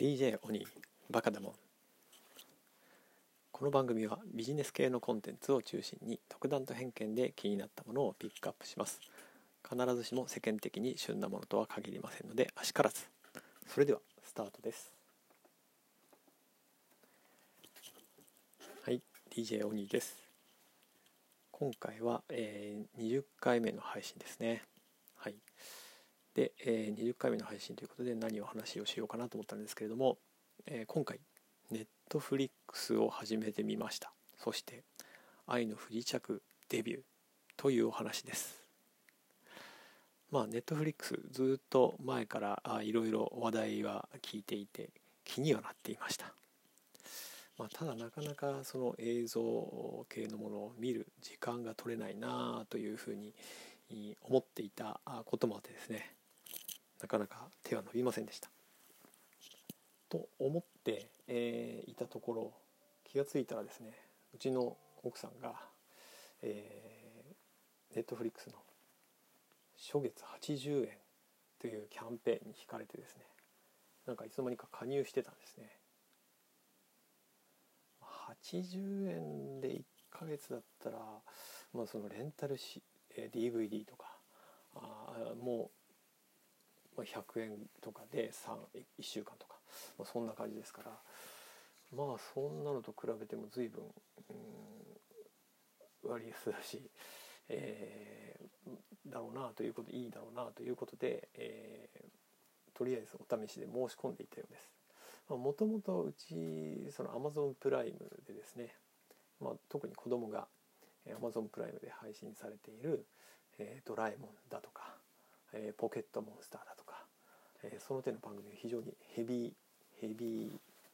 DJ オニバカだもんこの番組はビジネス系のコンテンツを中心に独断と偏見で気になったものをピックアップします。必ずしも世間的に旬なものとは限りませんのであしからず。それではスタートです。はい DJ オニです。今回は、えー、20回目の配信ですね。はい。で、えー、20回目の配信ということで何を話をしようかなと思ったんですけれども、えー、今回ネットフリックスを始めてみました。そして「愛の不時着デビュー」というお話です。まあネットフリックスずっと前からいろいろ話題は聞いていて気にはなっていました、まあ、ただなかなかその映像系のものを見る時間が取れないなというふうに思っていたこともあってですね。なかなか手は伸びませんでした。と思って、えー、いたところ気が付いたらですねうちの奥さんが、えー、ネットフリックスの初月80円というキャンペーンに引かれてですねなんかいつの間にか加入してたんですね80円で1ヶ月だったら、まあ、そのレンタルし DVD とかあもう100円とかで31週間とか、まあ、そんな感じですからまあそんなのと比べても随分、うん、割安だし、えー、だろうなということいいだろうなということで、えー、とりあえずお試しで申し込んでいたようです。もともとうちその Amazon プライムでですね、まあ、特に子供が Amazon プライムで配信されている「えー、ドラえもん」だとかえー、ポケットモンスターだとか、えー、その手の番組を非常にヘビーヘビ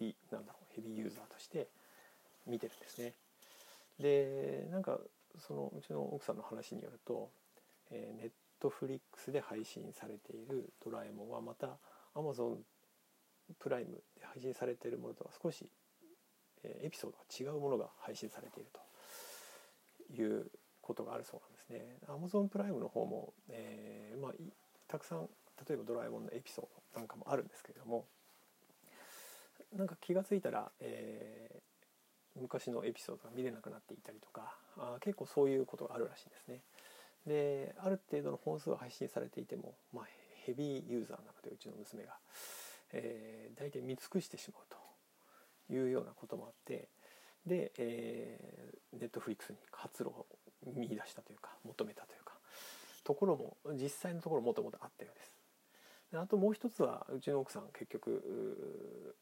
ーなんだろうヘビーユーザーとして見てるんですね。でなんかそのうちの奥さんの話によると、えー、ネットフリックスで配信されている「ドラえもん」はまたアマゾンプライムで配信されているものとは少し、えー、エピソードが違うものが配信されているということがあるそうなんですね。Amazon プライムの方も、えー、まあ、たくさん例えば「ドラえもん」のエピソードなんかもあるんですけれどもなんか気が付いたら、えー、昔のエピソードが見れなくなっていたりとかあ結構そういうことがあるらしいんですね。である程度の本数は配信されていても、まあ、ヘビーユーザーなのでうちの娘が、えー、大体見尽くしてしまうというようなこともあってで、えー、ネットフリックスに活路を見出したというか求めたというかところも実際のところもともとあったようですあともう一つはうちの奥さん結局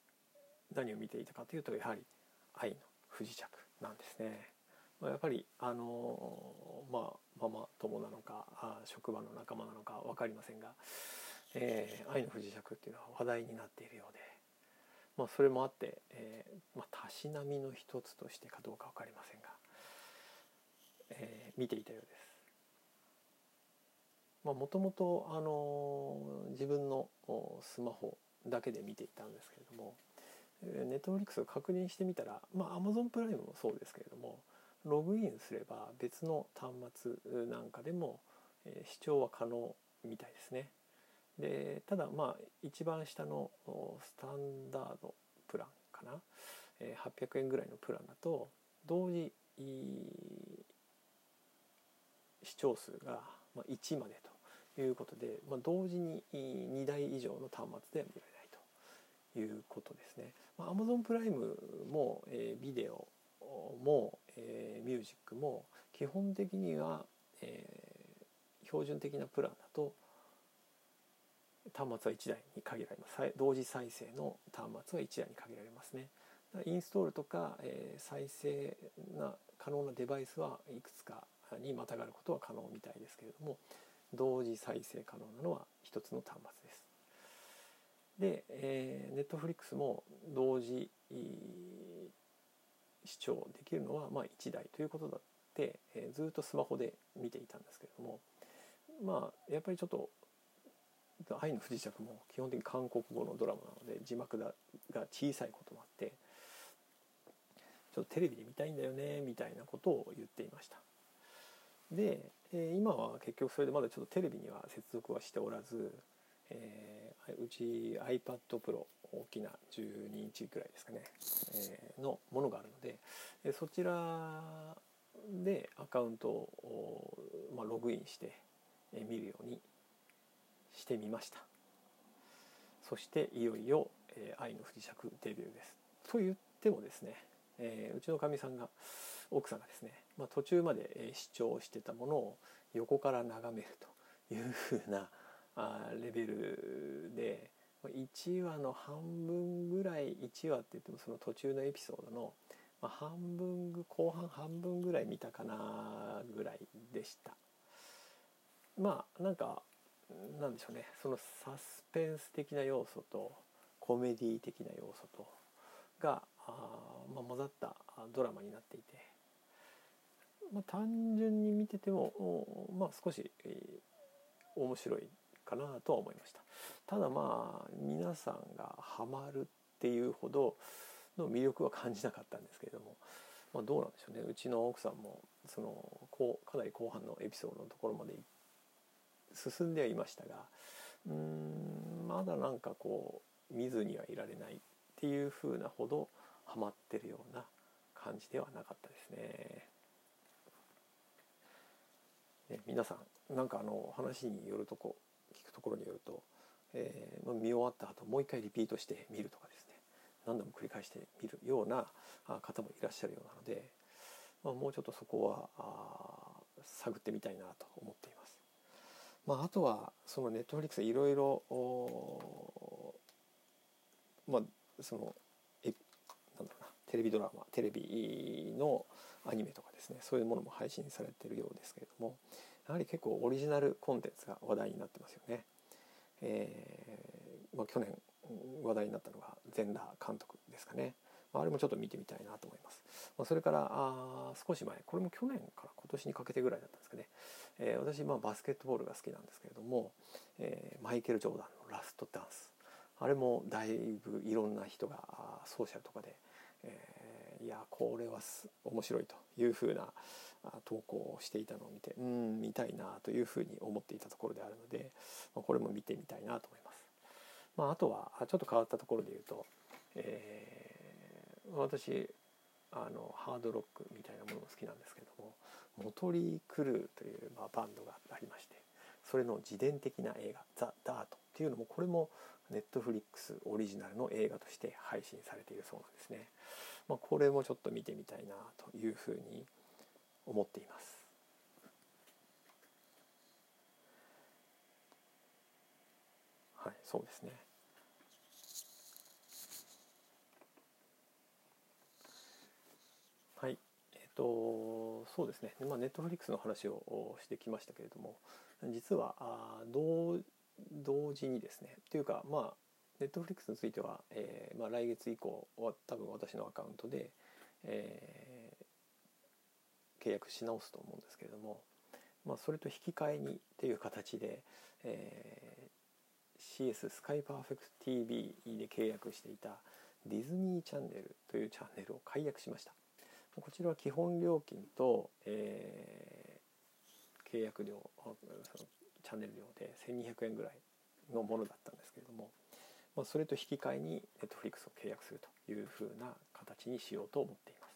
何を見ていたかというとやはり愛の不時着なんですねやっぱりあのまあママ友なのか職場の仲間なのか分かりませんが、えー、愛の不時着っていうのは話題になっているようで、まあ、それもあって、えーまあ、たしなみの一つとしてかどうか分かりませんがえー、見ていたようです。もともとあの自分のスマホだけで見ていたんですけれどもネットフリックスを確認してみたらまあ Amazon プライムもそうですけれどもログインすれば別の端末なんかでも、え、視聴は可能みたいですね。でただまあ一番下のスタンダードプランかな、800円ぐらいのプランだと同時視聴数が1までということで、まあ、同時に2台以上の端末では見られないということですね。まあ、Amazon プライムも、えー、ビデオも、えー、ミュージックも基本的には、えー、標準的なプランだと端末は1台に限られます同時再生の端末は1台に限られますねインストールとか、えー、再生な可能なデバイスはいくつかにまたがることは可能みたいですけれども同時再生可能なのは一つの端末です。で、えー、ネットフリックスも同時視聴できるのはまあ1台ということだって、えー、ずっとスマホで見ていたんですけれどもまあやっぱりちょっと「愛の不時着」も基本的に韓国語のドラマなので字幕が小さいこともあってちょっとテレビで見たいんだよねみたいなことを言っていました。で、えー、今は結局それでまだちょっとテレビには接続はしておらず、えー、うち iPad Pro 大きな12インチぐらいですかね、えー、のものがあるので、えそちらでアカウントを、まあ、ログインして、え見るようにしてみました。そしていよいよ「えー、愛の不時着」デビューです。と言ってもですね、えー、うちのかみさんが奥さんがですね、まあ、途中まで視聴してたものを横から眺めるというふうなあレベルで1話の半分ぐらい1話って言ってもその途中のエピソードの、半分後半半分ぐらい見たかなぐらいでした。まあなんかなんでしょうね。そのサスペンス的な要素とコメディ的な要素とがあ、まあ、混ざったドラマになっていて、まあ、単純に見てても、まあ、少し、えー、面白いかなとは思いましたただまあ皆さんがハマるっていうほどの魅力は感じなかったんですけれども、まあ、どうなんでしょうねうちの奥さんもそのこうかなり後半のエピソードのところまで進んではいましたがうんまだなんかこう見ずにはいられないっていう風なほどハマってるような感じではなかったですね。ね皆さんなんかあの話によるとこ聞くところによると、えー、見終わった後もう一回リピートして見るとかですね何度も繰り返して見るような方もいらっしゃるようなので、まあ、もうちょっとそこは探ってみたいなと思っています。まあ、あとはそのネットフリックスいろいろまあそのえなんだろうなテレビドラマテレビのアニメとかですねそういうものも配信されてるようですけれどもやはり結構オリジナルコンテンツが話題になってますよね。えーまあ、去年話題になったのが全裸監督ですかね。あれもちょっと見てみたいなと思います。まあ、それからあ少し前これも去年から今年にかけてぐらいだったんですかね、えー、私、まあ、バスケットボールが好きなんですけれども、えー、マイケル・ジョーダンの「ラストダンス」あれもだいぶいろんな人がソーシャルとかで、えー、いやこれは面白いというふうな投稿をしていたのを見てうん見たいなというふうに思っていたところであるので、ま、これも見てみたいなと思います。まあ、あとはちょっと変わったところで言うと、えー、私あのハードロックみたいなものも好きなんですけどもモトリー・クルーという、まあ、バンドがありましてそれの自伝的な映画「ザ・ダート」っていうのもこれもネットフリックスオリジナルの映画として配信されているそうなんですね。まあ、これもちょっと見てみたいなというふうに思っています。はい、そうですね。はい、えっ、とそうですね。まあネットフリックスの話をしてきましたけれども、実はあ同同時にですねというかまあネットフリックスについては、えーまあ、来月以降は多分私のアカウントで、えー、契約し直すと思うんですけれども、まあ、それと引き換えにっていう形で、えー、CS スカイパーフェクト TV で契約していたディズニーチャンネルというチャンネルを解約しました。こちらは基本料金と、えー、契約料チャンネル料で1200円ぐらいのものだったんですけれども、まあ、それと引き換えに Netflix を契約するというふうな形にしようと思っていま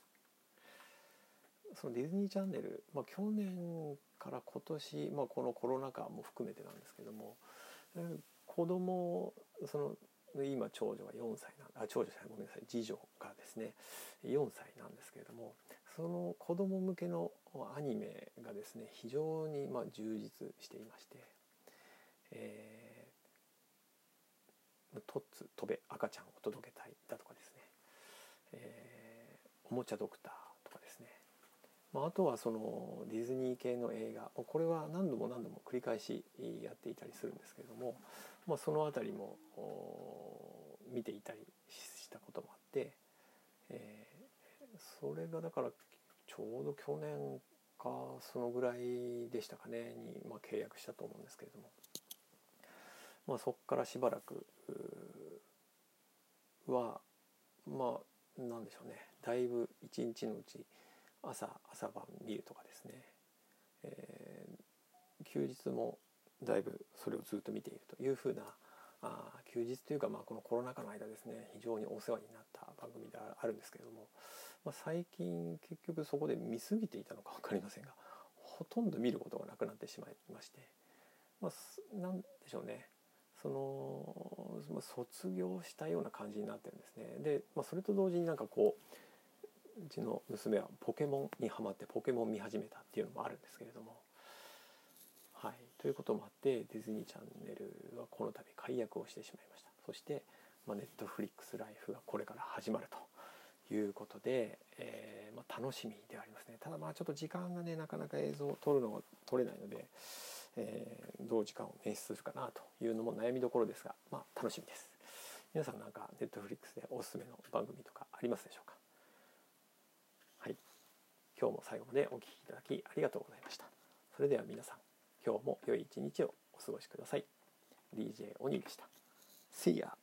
す。そのディズニーチャンネル、まあ、去年から今年、まあ、このコロナ禍も含めてなんですけども子供その今長女が4歳なんあ長女じゃないごめんなさい次女がですね4歳なんですけれどもその子供向けのアニメがですね非常にま充実していまして、えー、トッツ飛べ赤ちゃんを届けたいだとかですね、えー、おもちゃドクターとかですね、まあ、あとはそのディズニー系の映画。これは何度も何度も繰り返しやっていたりするんですけれども、まあ、その辺りも見ていたりしたこともあって、えー、それがだからちょうど去年かそのぐらいでしたかね。に、まあ、契約したと思うんですけれども、まあ、そこからしばらくはまあなんでしょうね。だいぶ一日のうち朝朝晩見るとかですね、えー、休日もだいぶそれをずっと見ているというふうなあ休日というか、まあ、このコロナ禍の間ですね。非常にお世話になった番組であるんですけれども、まあ、最近結局そこで見過ぎていたのか分かりませんがほとんど見ることがなくなってしまいまして、まあ、なんでしょうね。その、卒業したような感じになってるんですね。で、まあ、それと同時になんかこううちの娘はポケモンにはまってポケモン見始めたっていうのもあるんですけれども。はい。ということもあってディズニーチャンネルはこの度解約をしてしまいました。そしてま、ネットフリックスライフがこれから始まるということで、えー、まあ、楽しみではありますね。ただまあちょっと時間がねなかなか映像を撮るのが撮れないので、え、どう時間を捻出するかなというのも悩みどころですが、まあ、楽しみです。皆さんなんかネットフリックスでおすすめの番組とかありますでしょうか？はい。今日も最後までお聴きいただきありがとうございました。それでは皆さん今日も良い一日をお過ごしください。DJ 鬼でした。See ya!